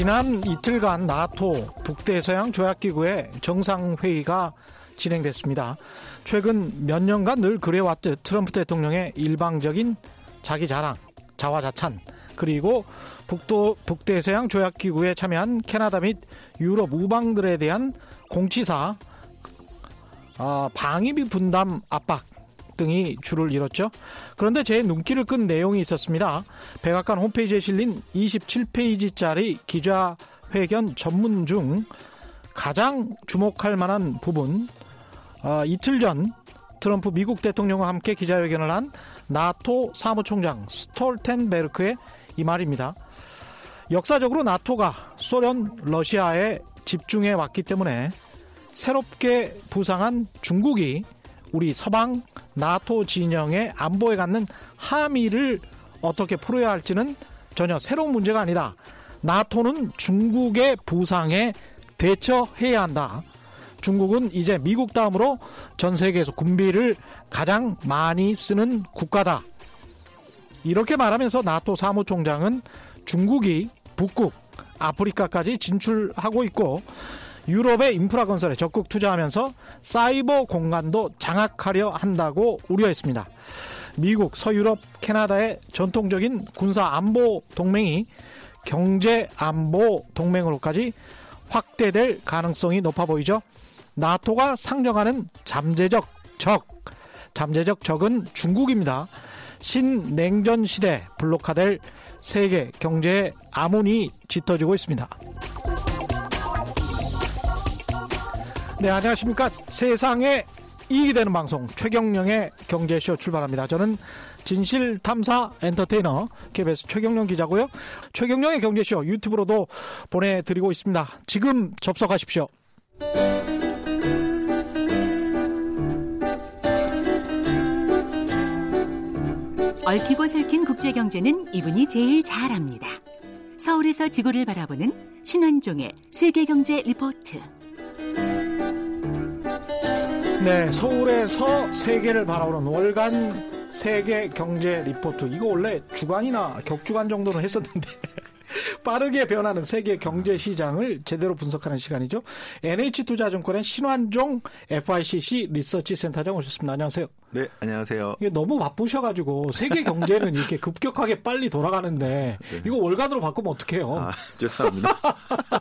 지난 이틀간 나토 북대서양 조약기구의 정상회의가 진행됐습니다. 최근 몇 년간 늘 그래왔듯 트럼프 대통령의 일방적인 자기 자랑, 자화자찬, 그리고 북도, 북대서양 조약기구에 참여한 캐나다 및 유럽 우방들에 대한 공치사, 어, 방위비 분담 압박 등이 줄을 이뤘죠. 그런데 제 눈길을 끈 내용이 있었습니다. 백악관 홈페이지에 실린 27페이지짜리 기자회견 전문 중 가장 주목할 만한 부분, 어, 이틀 전 트럼프 미국 대통령과 함께 기자회견을 한 나토 사무총장 스톨텐베르크의 이 말입니다. 역사적으로 나토가 소련, 러시아에 집중해 왔기 때문에 새롭게 부상한 중국이 우리 서방 나토 진영의 안보에 갖는 함의를 어떻게 풀어야 할지는 전혀 새로운 문제가 아니다. 나토는 중국의 부상에 대처해야 한다. 중국은 이제 미국 다음으로 전 세계에서 군비를 가장 많이 쓰는 국가다. 이렇게 말하면서 나토 사무총장은 중국이 북극, 아프리카까지 진출하고 있고 유럽의 인프라 건설에 적극 투자하면서 사이버 공간도 장악하려 한다고 우려했습니다. 미국, 서유럽, 캐나다의 전통적인 군사 안보 동맹이 경제 안보 동맹으로까지 확대될 가능성이 높아 보이죠. 나토가 상정하는 잠재적 적, 잠재적 적은 중국입니다. 신냉전 시대 블록화될 세계 경제의 암운이 짙어지고 있습니다. 네, 안녕하십니까. 세상에 이익이 되는 방송 최경령의 경제쇼 출발합니다. 저는 진실탐사 엔터테이너 KBS 최경령 기자고요. 최경령의 경제쇼 유튜브로도 보내드리고 있습니다. 지금 접속하십시오. 얽히고 설킨 국제경제는 이분이 제일 잘합니다. 서울에서 지구를 바라보는 신환종의 세계경제 리포트. 네, 서울에서 세계를 바라보는 월간 세계 경제 리포트. 이거 원래 주간이나 격주간 정도는 했었는데 빠르게 변하는 세계 경제 시장을 제대로 분석하는 시간이죠. NH투자증권의 신환종 FICC 리서치 센터장 오셨습니다. 안녕하세요. 네, 안녕하세요. 이게 너무 바쁘셔가지고 세계 경제는 이렇게 급격하게 빨리 돌아가는데 네. 이거 월간으로 바꾸면 어떡해요? 아, 죄송합니다.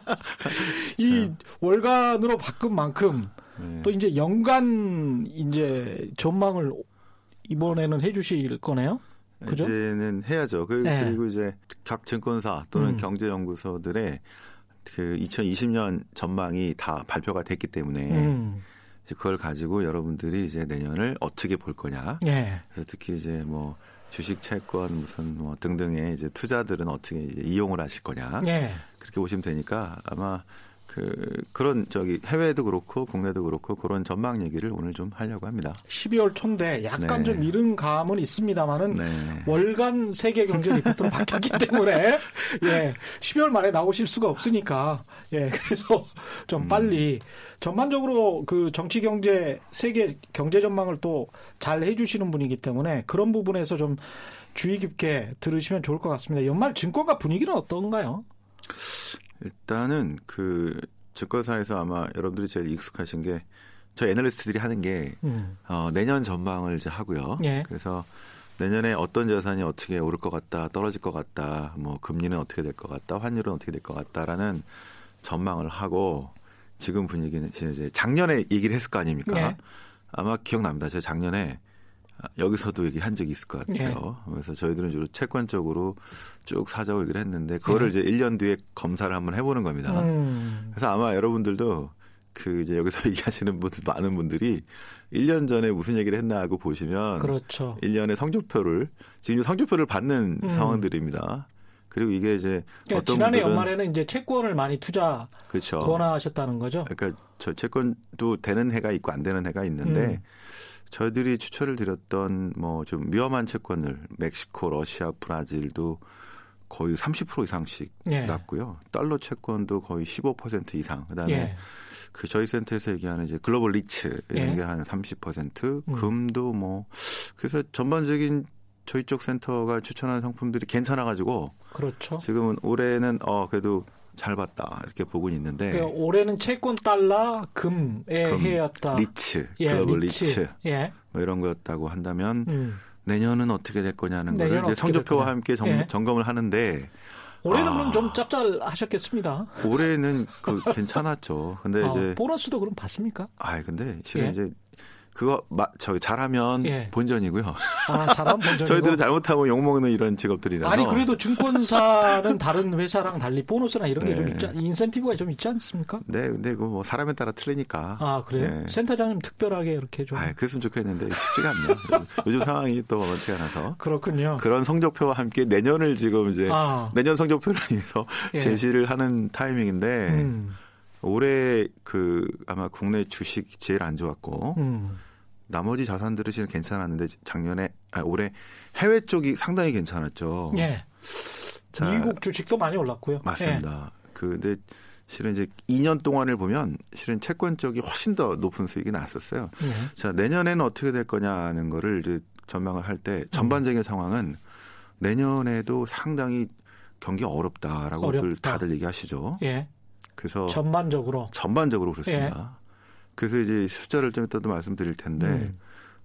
이 월간으로 바꾼 만큼 네. 또 이제 연간 이제 전망을 이번에는 해주실 거네요. 그죠? 이제는 해야죠. 그, 네. 리고 이제 각 증권사 또는 음. 경제연구소들의 그 2020년 전망이 다 발표가 됐기 때문에 음. 이제 그걸 가지고 여러분들이 이제 내년을 어떻게 볼 거냐. 네. 그래서 특히 이제 뭐 주식 채권 무슨 뭐 등등의 이제 투자들은 어떻게 이제 이용을 하실 거냐. 네. 그렇게 보시면 되니까 아마 그 그런 저기 해외도 그렇고 국내도 그렇고 그런 전망 얘기를 오늘 좀 하려고 합니다. 12월 초인데 약간 네. 좀 이른 감은 있습니다만은 네. 월간 세계 경제 리포트로 바뀌었기 때문에 예 12월 말에 나오실 수가 없으니까 예 그래서 좀 음. 빨리 전반적으로 그 정치 경제 세계 경제 전망을 또 잘 해주시는 분이기 때문에 그런 부분에서 좀 주의 깊게 들으시면 좋을 것 같습니다. 연말 증권가 분위기는 어떤가요? 일단은 그 증권사에서 아마 여러분들이 제일 익숙하신 게저 애널리스트들이 하는 게 음. 어, 내년 전망을 이제 하고요. 예. 그래서 내년에 어떤 자산이 어떻게 오를 것 같다, 떨어질 것 같다, 뭐 금리는 어떻게 될 것 같다, 환율은 어떻게 될 것 같다라는 전망을 하고 지금 분위기는 이제 작년에 얘기를 했을 거 아닙니까? 예. 아마 기억납니다. 제가 작년에 여기서도 얘기한 적이 있을 것 같아요. 네. 그래서 저희들은 주로 채권적으로 쭉 사자고 얘기를 했는데 그거를 네. 이제 1년 뒤에 검사를 한번 해보는 겁니다. 음. 그래서 아마 여러분들도 그 이제 여기서 얘기하시는 분들 많은 분들이 1년 전에 무슨 얘기를 했나 하고 보시면 그렇죠. 1년의 성적표를 지금 성적표를 받는 음. 상황들입니다. 그리고 이게 이제 그러니까 어떤 지난해 연말에는 이제 채권을 많이 투자 그렇죠. 권하셨다는 거죠. 그러니까 저 채권도 되는 해가 있고 안 되는 해가 있는데 음. 저희들이 추천을 드렸던 뭐 좀 위험한 채권을 멕시코, 러시아, 브라질도 거의 30% 이상씩 예. 났고요. 달러 채권도 거의 15% 이상. 그다음에 예. 그 저희 센터에서 얘기하는 이제 global REITs 이런 예. 게한 30%, 음. 금도 뭐 그래서 전반적인 저희 쪽 센터가 추천하는 상품들이 괜찮아 가지고 그렇죠. 지금은 올해는 어 그래도 잘 봤다 이렇게 보고 있는데 그러니까 올해는 채권 달러 금의 해였다. 리츠 예, global REITs, REITs. 예. 뭐 이런 거였다고 한다면 음. 내년은 어떻게 될 거냐는 거를 이제 성적표와 함께 정, 예. 점검을 하는데 올해는 아, 그럼 좀 짭짤하셨겠습니다. 올해는 그 괜찮았죠. 근데 아, 이제 보너스도 그럼 받습니까? 아, 근데 실은 예. 이제 그거 마, 저기 잘하면 예. 본전이고요. 아, 잘하면 본전. 저희들은 잘못하면 욕 먹는 이런 직업들이라서. 아니 그래도 증권사는 다른 회사랑 달리 보너스나 이런 게좀 네. 있지 인센티브가 좀 있지 않습니까? 네, 근데 그뭐 사람에 따라 틀리니까. 아 그래요? 네. 센터장님 특별하게 이렇게 좀. 아, 그랬으면 좋겠는데 쉽지가 않네요. 요즘 상황이 또 많지 않아서. 그렇군요. 그런 성적표와 함께 내년을 지금 이제 아. 내년 성적표를 위해서 예. 제시를 하는 타이밍인데. 음. 올해 그 아마 국내 주식 제일 안 좋았고 음. 나머지 자산들은 실은 괜찮았는데 작년에 아 올해 해외 쪽이 상당히 괜찮았죠. 예. 자, 미국 주식도 많이 올랐고요. 맞습니다. 예. 그 근데 실은 이제 2년 동안을 보면 실은 채권 쪽이 훨씬 더 높은 수익이 났었어요. 예. 자 내년에는 어떻게 될 거냐는 거를 이제 전망을 할 때 전반적인 음. 상황은 내년에도 상당히 경기 어렵다라고 어렵다. 다들 얘기하시죠. 예. 그래서 전반적으로 전반적으로 그렇습니다. 예. 그래서 이제 숫자를 좀 이따도 말씀드릴 텐데 음.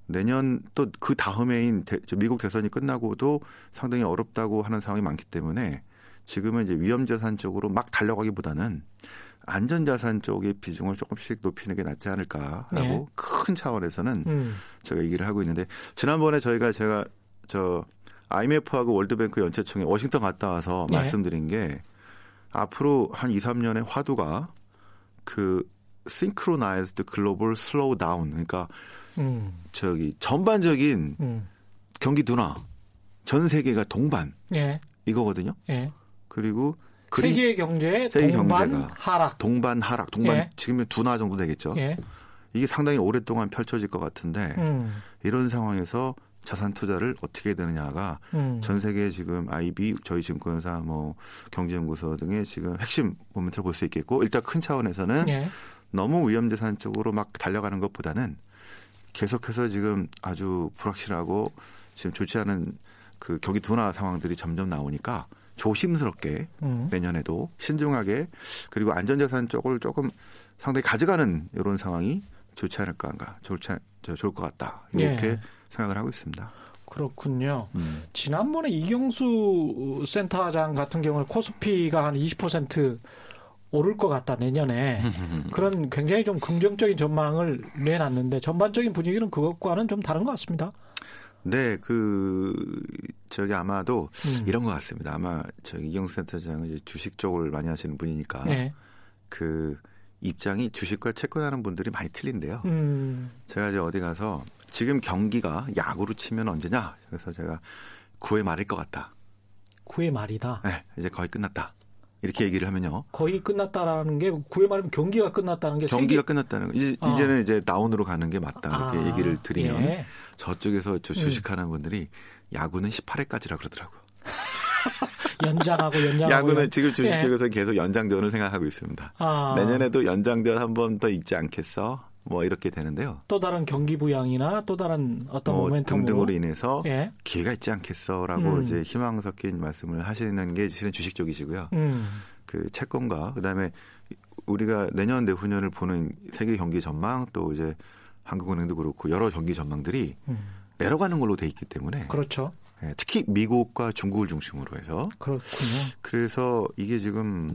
내년 또 그 다음해인 대, 미국 대선이 끝나고도 상당히 어렵다고 하는 상황이 많기 때문에 지금은 이제 위험 자산 쪽으로 막 달려가기보다는 안전 자산 쪽의 비중을 조금씩 높이는 게 낫지 않을까라고 네. 큰 차원에서는 음. 제가 얘기를 하고 있는데 지난번에 저희가 제가 저 IMF하고 월드뱅크 연체총회 워싱턴 갔다 와서 네. 말씀드린 게 앞으로 한 2, 3년의 화두가 그 synchronized global slowdown 그러니까 음. 저기 전반적인 음. 경기 둔화 전 세계가 동반 예. 이거거든요. 예. 그리고 세계 경제 세계 동반 경제가 하락 동반 하락 동반 예. 지금은 둔화 정도 되겠죠. 예. 이게 상당히 오랫동안 펼쳐질 것 같은데 음. 이런 상황에서 자산 투자를 어떻게 해야 되느냐가 음. 전 세계 지금 IB 저희 증권사 뭐 경제연구소 등의 지금 핵심 모멘트를 볼 수 있겠고 일단 큰 차원에서는 예. 너무 위험자산 쪽으로 막 달려가는 것보다는 계속해서 지금 아주 불확실하고 지금 좋지 않은 그 경기 둔화 상황들이 점점 나오니까 조심스럽게 음. 내년에도 신중하게 그리고 안전자산 쪽을 조금 상당히 가져가는 이런 상황이 좋지 않을까 좋지 좋을 것 같다 이렇게 예. 생각을 하고 있습니다. 그렇군요. 음. 지난번에 이경수 센터장 같은 경우는 코스피가 한 20% 오를 것 같다 내년에 그런 굉장히 좀 긍정적인 전망을 내놨는데 전반적인 분위기는 그것과는 좀 다른 것 같습니다. 네, 그 저기 아마도 음. 이런 것 같습니다. 아마 저기 이경수 센터장은 주식 쪽을 많이 하시는 분이니까 네. 그 입장이 주식과 채권하는 분들이 많이 틀린데요. 음. 제가 이제 어디 가서 지금 경기가 야구로 치면 언제냐? 그래서 제가 9회 말일 것 같다. 9회 말이다. 네, 이제 거의 끝났다. 이렇게 얘기를 하면요. 거의 끝났다라는 게 구회 말하면 경기가 끝났다는 게 경기가 세계... 끝났다는 거. 이제 어. 이제는 이제 다운으로 가는 게 맞다 이렇게 아, 얘기를 드리면 예. 저쪽에서 저 음. 주식하는 음. 분들이 야구는 18회까지라 그러더라고요. 연장하고 연장하고 야구는 지금 주식 예. 쪽에서 계속 연장전을 생각하고 있습니다. 아. 내년에도 연장전 한 번 더 있지 않겠어? 뭐 이렇게 되는데요. 또 다른 경기 부양이나 또 다른 어떤 뭐 모멘텀으로 등등으로 인해서 예. 기회가 있지 않겠어라고 음. 이제 희망 섞인 말씀을 하시는 게 실은 주식 쪽이시고요. 음. 그 채권과 그다음에 우리가 내년 내후년을 보는 세계 경기 전망 또 이제 한국은행도 그렇고 여러 경기 전망들이 음. 내려가는 걸로 돼 있기 때문에 그렇죠. 예, 특히 미국과 중국을 중심으로 해서 그렇군요. 그래서 이게 지금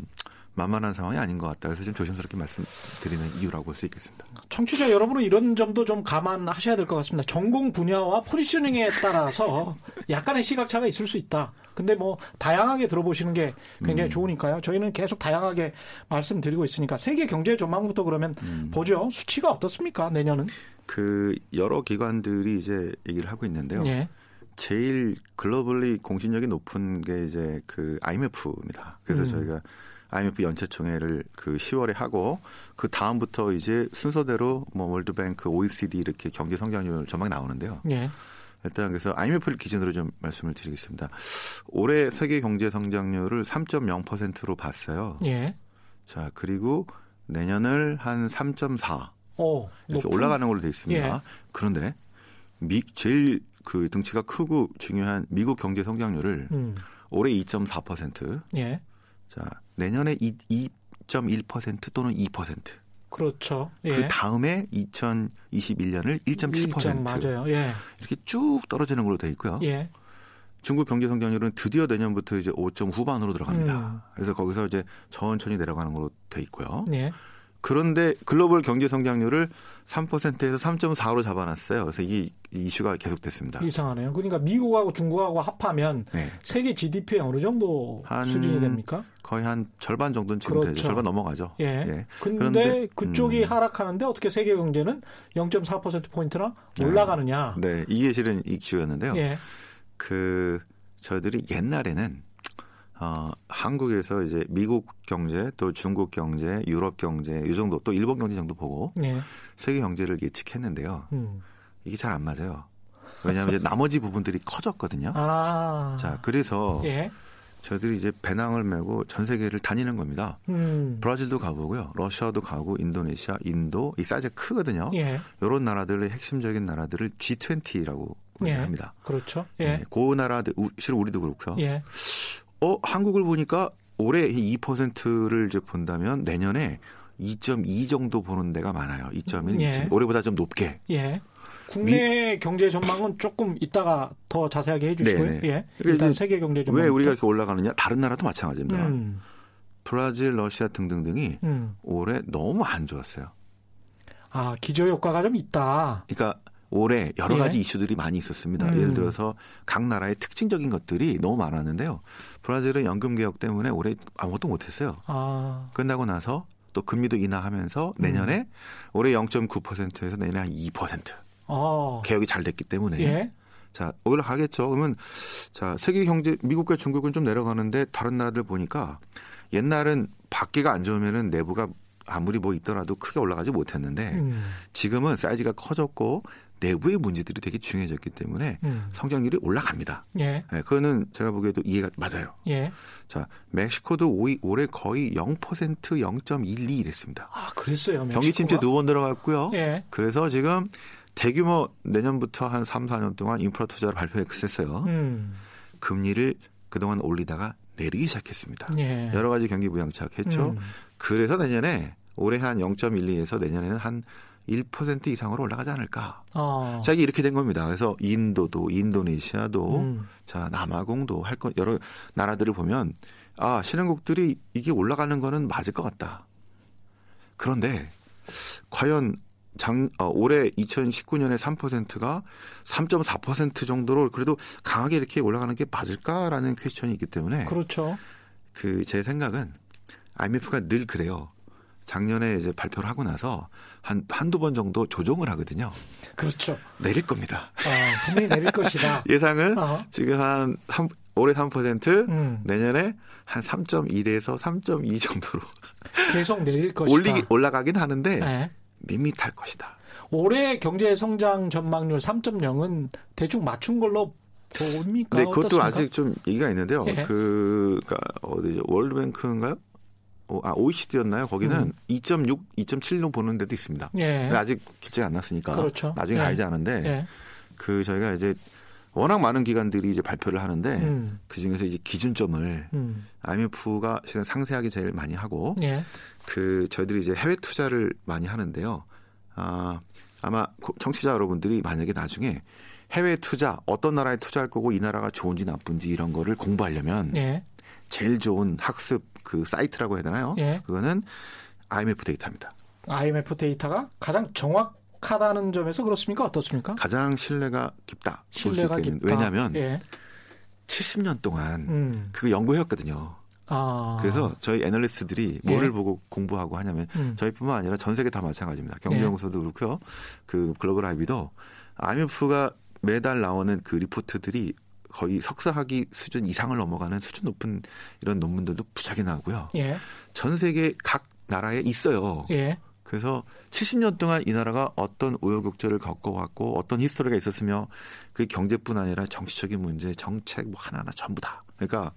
만만한 상황이 아닌 것 같다. 그래서 좀 조심스럽게 말씀드리는 이유라고 볼 수 있겠습니다. 청취자 여러분은 이런 점도 좀 감안하셔야 될 것 같습니다. 전공 분야와 포지셔닝에 따라서 약간의 시각차가 있을 수 있다. 근데 뭐 다양하게 들어보시는 게 굉장히 음. 좋으니까요. 저희는 계속 다양하게 말씀드리고 있으니까 세계 경제 전망부터 그러면 음. 보죠. 수치가 어떻습니까? 내년은? 그 여러 기관들이 이제 얘기를 하고 있는데요. 예. 제일 글로벌리 공신력이 높은 게 이제 그 IMF입니다. 그래서 음. 저희가 IMF 연체총회를 그 10월에 하고 그 다음부터 이제 순서대로 뭐 월드뱅크, OECD 이렇게 경제 성장률 전망이 나오는데요. 예. 일단 그래서 IMF를 기준으로 좀 말씀을 드리겠습니다. 올해 세계 경제 성장률을 3.0%로 봤어요. 예. 자, 그리고 내년을 한 3.4. 오, 이렇게 높은? 올라가는 걸로 돼 있습니다. 예. 그런데 미 제일 그 등치가 크고 중요한 미국 경제 성장률을 음. 올해 2.4%, 예. 자, 내년에 2.1% 또는 2%. 그렇죠. 예. 그 다음에 2021년을 1.7%. 맞아요. 예. 이렇게 쭉 떨어지는 걸로 돼 있고요. 예. 중국 경제 성장률은 드디어 내년부터 이제 5점 후반으로 들어갑니다. 음. 그래서 거기서 이제 천천히 내려가는 걸로 돼 있고요. 예. 그런데 글로벌 경제 성장률을 3%에서 3.4로 잡아놨어요. 그래서 이 이슈가 계속됐습니다. 이상하네요. 그러니까 미국하고 중국하고 합하면 네. 세계 GDP에 어느 정도 수준이 됩니까? 거의 한 절반 정도는 지금 그렇죠. 되죠. 절반 넘어가죠. 예. 예. 그런데 그쪽이 음. 하락하는데 어떻게 세계 경제는 0.4% 포인트나 올라가느냐? 네. 네. 이게 실은 이슈였는데요. 예. 그 저희들이 옛날에는 어, 한국에서 이제 미국 경제 또 중국 경제, 유럽 경제 이 정도 또 일본 경제 정도 보고 네. 세계 경제를 예측했는데요. 음. 이게 잘 안 맞아요. 왜냐하면 이제 나머지 부분들이 커졌거든요. 아. 자, 그래서 예. 저희들이 이제 배낭을 메고 전 세계를 다니는 겁니다. 음. 브라질도 가보고요. 러시아도 가고 인도네시아, 인도 이 사이즈가 크거든요. 예. 이런 나라들의 핵심적인 나라들을 G20라고 예. 합니다. 그렇죠. 예. 네, 그 나라들 실은 우리도 그렇고요. 예. 어, 한국을 보니까 올해 2%를 이제 본다면 내년에 2.2 정도 보는 데가 많아요. 2.1, 예. 2.2. 올해보다 좀 높게. 예. 국내 미... 경제 전망은 조금 이따가 더 자세하게 해주시고요. 네네. 예. 일단 세계 경제 전망. 왜 우리가 이렇게 올라가느냐? 다른 나라도 마찬가지입니다. 음. 브라질, 러시아 등등등이 음. 올해 너무 안 좋았어요. 아 기저 효과가 좀 있다. 그러니까 올해 여러 가지 예. 이슈들이 많이 있었습니다. 음. 예를 들어서 각 나라의 특징적인 것들이 너무 많았는데요. 브라질은 연금 개혁 때문에 올해 아무것도 못했어요. 아. 끝나고 나서 또 금리도 인하하면서 내년에 음. 올해 0.9%에서 내년에 한 2%. 아. 개혁이 잘 됐기 때문에. 예. 자, 올라가겠죠. 그러면 자, 세계 경제 미국과 중국은 좀 내려가는데 다른 나라들 보니까 옛날은 밖에가 안 좋으면은 내부가 아무리 뭐 있더라도 크게 올라가지 못했는데 음. 지금은 사이즈가 커졌고 내부의 문제들이 되게 중요해졌기 때문에 음. 성장률이 올라갑니다. 예. 네, 그거는 제가 보기에도 이해가 맞아요. 예. 자, 멕시코도 오 올해 거의 0% 0.12 이랬습니다. 아, 그랬어요. 멕시코가? 경기 침체 두 번 들어갔고요. 예. 그래서 지금 대규모 내년부터 한 3, 4년 동안 인프라 투자를 발표했었어요. 음. 금리를 그동안 올리다가 내리기 시작했습니다. 예. 여러 가지 경기 부양착 했죠. 음. 그래서 내년에 올해 한 0.12에서 내년에는 한 1% 이상으로 올라가지 않을까. 어. 자, 이게 이렇게 된 겁니다. 그래서 인도도, 인도네시아도, 음. 자, 남아공도 할 것, 여러 나라들을 보면, 아, 신흥국들이 이게 올라가는 거는 맞을 것 같다. 그런데, 과연 장, 어, 올해 2019년에 3%가 3.4% 정도로 그래도 강하게 이렇게 올라가는 게 맞을까라는 퀘스천이 있기 때문에. 그렇죠. 그 제 생각은 IMF가 늘 그래요. 작년에 이제 발표를 하고 나서 한, 한두 번 정도 조정을 하거든요. 그렇죠. 내릴 겁니다. 아, 분명히 내릴 것이다. 예상은 어. 지금 한 3, 올해 3%, 음. 내년에 한 3.1에서 3.2 정도로. 계속 내릴 것이다. 올리기, 올라가긴 하는데 네. 밋밋할 것이다. 올해 경제 성장 전망률 3.0은 대충 맞춘 걸로 봅니까? 네, 그것도 어떻습니까? 아직 좀 얘기가 있는데요. 예. 그, 그니까, 어디죠? 월드뱅크인가요? 어, 아, OECD였나요? 거기는 음. 2.6, 2.7로 보는 데도 있습니다. 예. 아직 결정이 안 났으니까. 그렇죠. 나중에 예. 알지 않은데 예. 그 저희가 이제 워낙 많은 기관들이 이제 발표를 하는데 음. 그 중에서 이제 기준점을 음. IMF가 실은 상세하게 제일 많이 하고 예. 그 저희들이 이제 해외 투자를 많이 하는데요. 아, 아마 청취자 여러분들이 만약에 나중에 해외 투자 어떤 나라에 투자할 거고 이 나라가 좋은지 나쁜지 이런 거를 공부하려면 예. 제일 좋은 학습 그 사이트라고 해야 되나요? 예. 그거는 IMF 데이터입니다. IMF 데이터가 가장 정확하다는 점에서 그렇습니까? 어떻습니까? 가장 신뢰가 깊다. 신뢰가 깊다. 왜냐하면 예. 70년 동안 음. 그거 연구해왔거든요. 아. 그래서 저희 애널리스트들이 뭐를 예. 보고 공부하고 하냐면 음. 저희뿐만 아니라 전 세계 다 마찬가지입니다. 경제연구소도 예. 그렇고요. 그 global IB도 IMF가 매달 나오는 그 리포트들이 거의 석사학위 수준 이상을 넘어가는 수준 높은 이런 논문들도 부작이 나고요. 예. 전 세계 각 나라에 있어요. 예. 그래서 70년 동안 이 나라가 어떤 우여곡절을 겪어왔고 어떤 history가 있었으며 그 경제뿐 아니라 정치적인 문제, 정책 뭐 하나하나 전부 다. 그러니까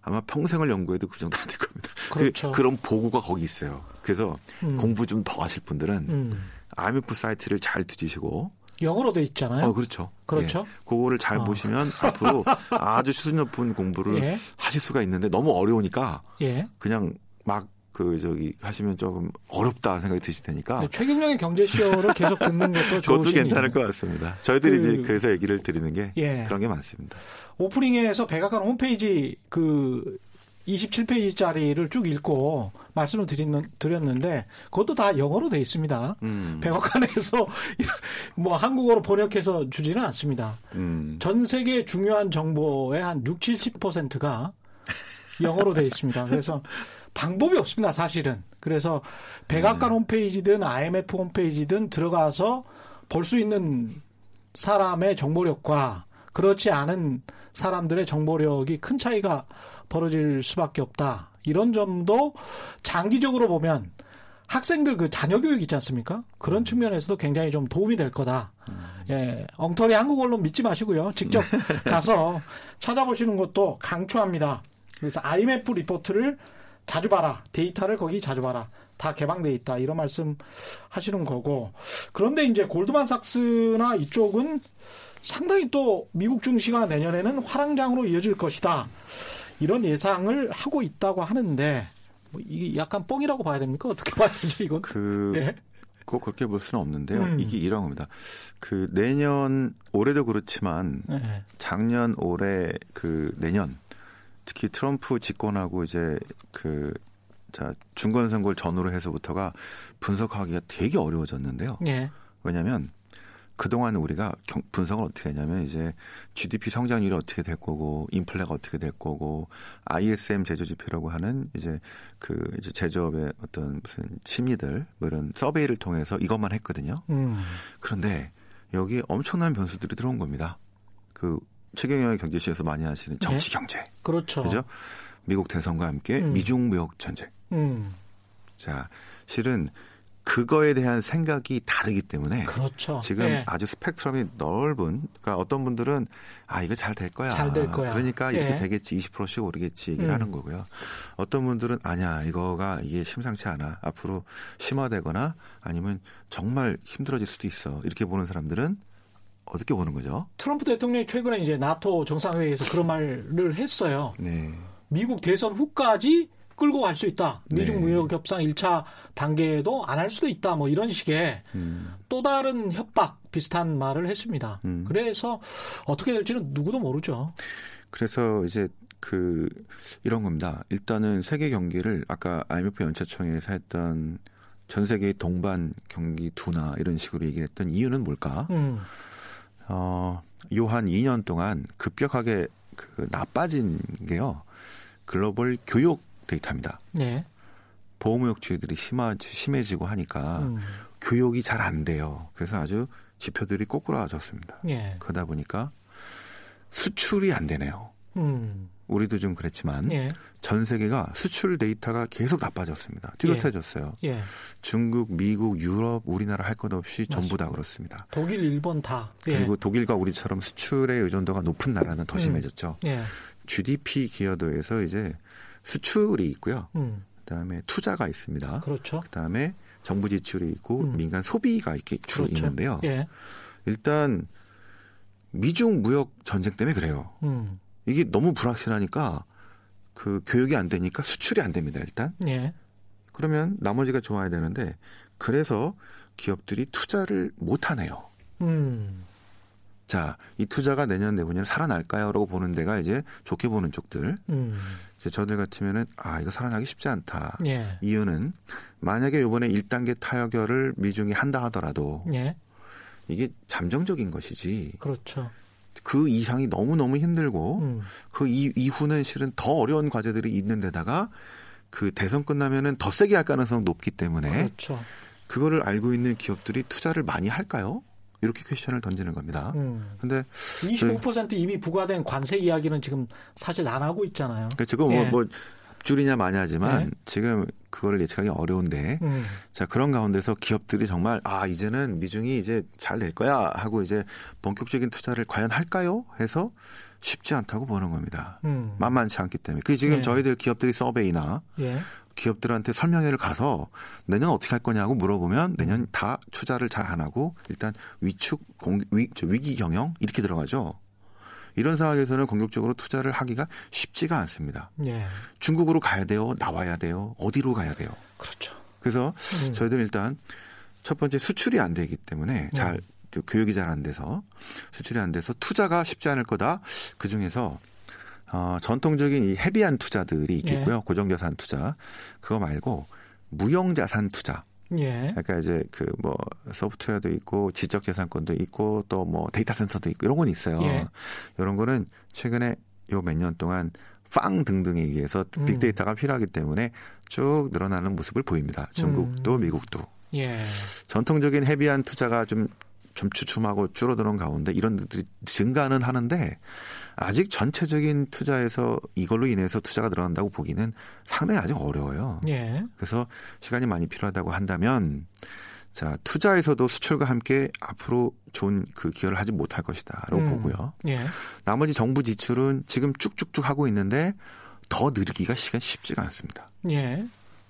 아마 평생을 연구해도 그 정도 안 될 겁니다. 그 그렇죠. 그, 런 보고가 거기 있어요. 그래서 음. 공부 좀 더 하실 분들은 음. IMF 사이트를 잘 뒤지시고 영어로 돼 있잖아요. 어, 그렇죠. 그렇죠. 예. 그거를 잘 어. 보시면 앞으로 아주 수준 높은 공부를 예. 하실 수가 있는데 너무 어려우니까 예. 그냥 막 그 저기 하시면 조금 어렵다 생각이 드실 테니까 네, 최경영의 경제쇼를 계속 듣는 것도 좋으 그것도 괜찮을 것 같습니다. 저희들이 그, 이제 그래서 얘기를 드리는 게 예. 그런 게 많습니다. 오프닝에서 백악관 홈페이지 그 27페이지짜리를 쭉 읽고 말씀을 드리는, 드렸는데 그것도 다 영어로 돼 있습니다. 음. 백악관에서 뭐 한국어로 번역해서 주지는 않습니다. 음. 전 세계 중요한 정보의 한 6, 70%가 영어로 돼 있습니다. 그래서 방법이 없습니다, 사실은. 그래서 백악관 네. 홈페이지든 IMF 홈페이지든 들어가서 볼 수 있는 사람의 정보력과 그렇지 않은 사람들의 정보력이 큰 차이가 벌어질 수밖에 없다. 이런 점도 장기적으로 보면 학생들 그 자녀 교육 있지 않습니까? 그런 음. 측면에서도 굉장히 좀 도움이 될 거다. 음. 예, 엉터리 한국 언론 믿지 마시고요. 직접 가서 찾아보시는 것도 강추합니다. 그래서 IMF 리포트를 자주 봐라. 데이터를 거기 자주 봐라. 다 개방돼 있다. 이런 말씀 하시는 거고. 그런데 이제 골드만삭스나 이쪽은 상당히 또 미국 증시가 내년에는 화랑장으로 이어질 것이다. 이런 예상을 하고 있다고 하는데 뭐 이게 약간 뻥이라고 봐야 됩니까? 어떻게 봐야 되죠, 이건? 그 예? 꼭 그렇게 볼 수는 없는데요. 음. 이게 이런 겁니다. 그 내년 올해도 그렇지만 네. 작년 올해 그 내년 특히 트럼프 집권하고 이제 그 자, 중간 선거를 전후로 해서부터가 분석하기가 되게 어려워졌는데요. 네. 왜냐하면 그동안 우리가 분석을 어떻게 했냐면 이제 GDP 성장률이 어떻게 될 거고 인플레가 어떻게 될 거고 ISM 제조 지표라고 하는 이제 그 이제 제조업의 어떤 무슨 심의들 뭐 이런 서베이를 통해서 이것만 했거든요. 음. 그런데 여기에 엄청난 변수들이 들어온 겁니다. 그 최경영의 경제시에서 많이 하시는 정치 네? 경제. 그렇죠. 그죠? 미국 대선과 함께 음. 미중 무역 전쟁. 음. 자, 실은 그거에 대한 생각이 다르기 때문에 그렇죠. 지금 네. 아주 스펙트럼이 넓은 그러니까 어떤 분들은 아 이거 잘 될 거야. 잘 될 거야. 그러니까 이렇게 네. 되겠지 20%씩 오르겠지 얘기를 음. 하는 거고요. 어떤 분들은 아니야 이거가 이게 심상치 않아 앞으로 심화되거나 아니면 정말 힘들어질 수도 있어 이렇게 보는 사람들은 어떻게 보는 거죠? 트럼프 대통령이 최근에 이제 나토 정상회의에서 그런 말을 했어요. 네. 미국 대선 후까지 끌고 갈 수 있다. 미중 네. 무역 협상 1차 단계도 안 할 수도 있다. 뭐 이런 식의 음. 또 다른 협박 비슷한 말을 했습니다. 음. 그래서 어떻게 될지는 누구도 모르죠. 그래서 이제 그 이런 겁니다. 일단은 세계 경기를 아까 IMF 연차총회에서 했던 전 세계의 동반 경기 둔화 이런 식으로 얘기를 했던 이유는 뭘까? 음. 어, 요 한 2년 동안 급격하게 그 나빠진 게요. 글로벌 교육 데이터입니다. 네. 보호무역 주의들이 심하, 심해지고 하니까 음. 교육이 잘 안 돼요. 그래서 아주 지표들이 꼬꾸라졌습니다. 예. 그러다 보니까 수출이 안 되네요. 음. 우리도 좀 그랬지만 예. 전 세계가 수출 데이터가 계속 나빠졌습니다. 뚜렷해졌어요. 예. 예. 중국, 미국, 유럽, 우리나라 할 것 없이 맞습니다. 전부 다 그렇습니다. 독일, 일본 다. 예. 그리고 독일과 우리처럼 수출의 의존도가 높은 나라는 더 음. 심해졌죠. 음. GDP 기여도에서 이제 수출이 있고요. 음. 그다음에 투자가 있습니다. 그렇죠. 그다음에 정부 지출이 있고 음. 민간 소비가 이렇게 주로 그렇죠. 있는데요. 예. 일단 미중 무역 전쟁 때문에 그래요. 음. 이게 너무 불확실하니까 그 교육이 안 되니까 수출이 안 됩니다. 일단. 예. 그러면 나머지가 좋아야 되는데 그래서 기업들이 투자를 못 하네요. 음. 자, 이 투자가 내년 내후년 살아날까요?라고 보는 데가 이제 좋게 보는 쪽들. 음. 이제 저들 같으면은 아 이거 살아나기 쉽지 않다. 예. 이유는 만약에 이번에 1단계 타격을 미중이 한다 하더라도 예. 이게 잠정적인 것이지. 그렇죠. 그 이상이 너무 너무 힘들고 음. 그 이후는 실은 더 어려운 과제들이 있는 데다가 그 대선 끝나면은 더 세게 할 가능성 높기 때문에 그렇죠. 그거를 알고 있는 기업들이 투자를 많이 할까요? 이렇게 퀘션을 던지는 겁니다. 음. 근데 25% 이미 부과된 관세 이야기는 지금 사실 안 하고 있잖아요. 지금 뭐, 예. 뭐 줄이냐 마냐지만 네. 지금 그거를 예측하기 어려운데 음. 자 그런 가운데서 기업들이 정말 아 이제는 미중이 이제 잘 될 거야 하고 이제 본격적인 투자를 과연 할까요? 해서 쉽지 않다고 보는 겁니다. 음. 만만치 않기 때문에. 그게 지금 예. 저희들 기업들이 서베이나 예. 기업들한테 설명회를 가서 내년 어떻게 할 거냐고 물어보면 내년 다 투자를 잘 안 하고 일단 위축 공, 위, 위기 경영 이렇게 들어가죠. 이런 상황에서는 공격적으로 투자를 하기가 쉽지가 않습니다. 예. 중국으로 가야 돼요, 나와야 돼요, 어디로 가야 돼요. 그렇죠. 그래서 음. 저희들은 일단 첫 번째 수출이 안 되기 때문에 잘 음. 교육이 잘 안 돼서 수출이 안 돼서 투자가 쉽지 않을 거다. 그 중에서 어, 전통적인 이 헤비한 투자들이 있겠고요. 예. 고정자산 투자 그거 말고 무형자산 투자. 예. 그러니까 이제 그 뭐 소프트웨어도 있고 지적 재산권도 있고 또 뭐 데이터 센터도 있고 이런 건 있어요. 예. 이런 거는 최근에 요 몇 년 동안 빵 등등에 의해서 음. 빅데이터가 필요하기 때문에 쭉 늘어나는 모습을 보입니다. 중국도 음. 미국도. 예. 전통적인 헤비한 투자가 좀, 좀 주춤하고 줄어드는 가운데 이런 것들이 증가는 하는데 아직 전체적인 투자에서 이걸로 인해서 투자가 늘어난다고 보기는 상당히 아직 어려워요. 예. 그래서 시간이 많이 필요하다고 한다면 자, 투자에서도 수출과 함께 앞으로 좋은 그 기여를 하지 못할 것이다라고 음. 보고요. 예. 나머지 정부 지출은 지금 쭉쭉쭉 하고 있는데 더 늘기가 시간 쉽지가 않습니다. 예.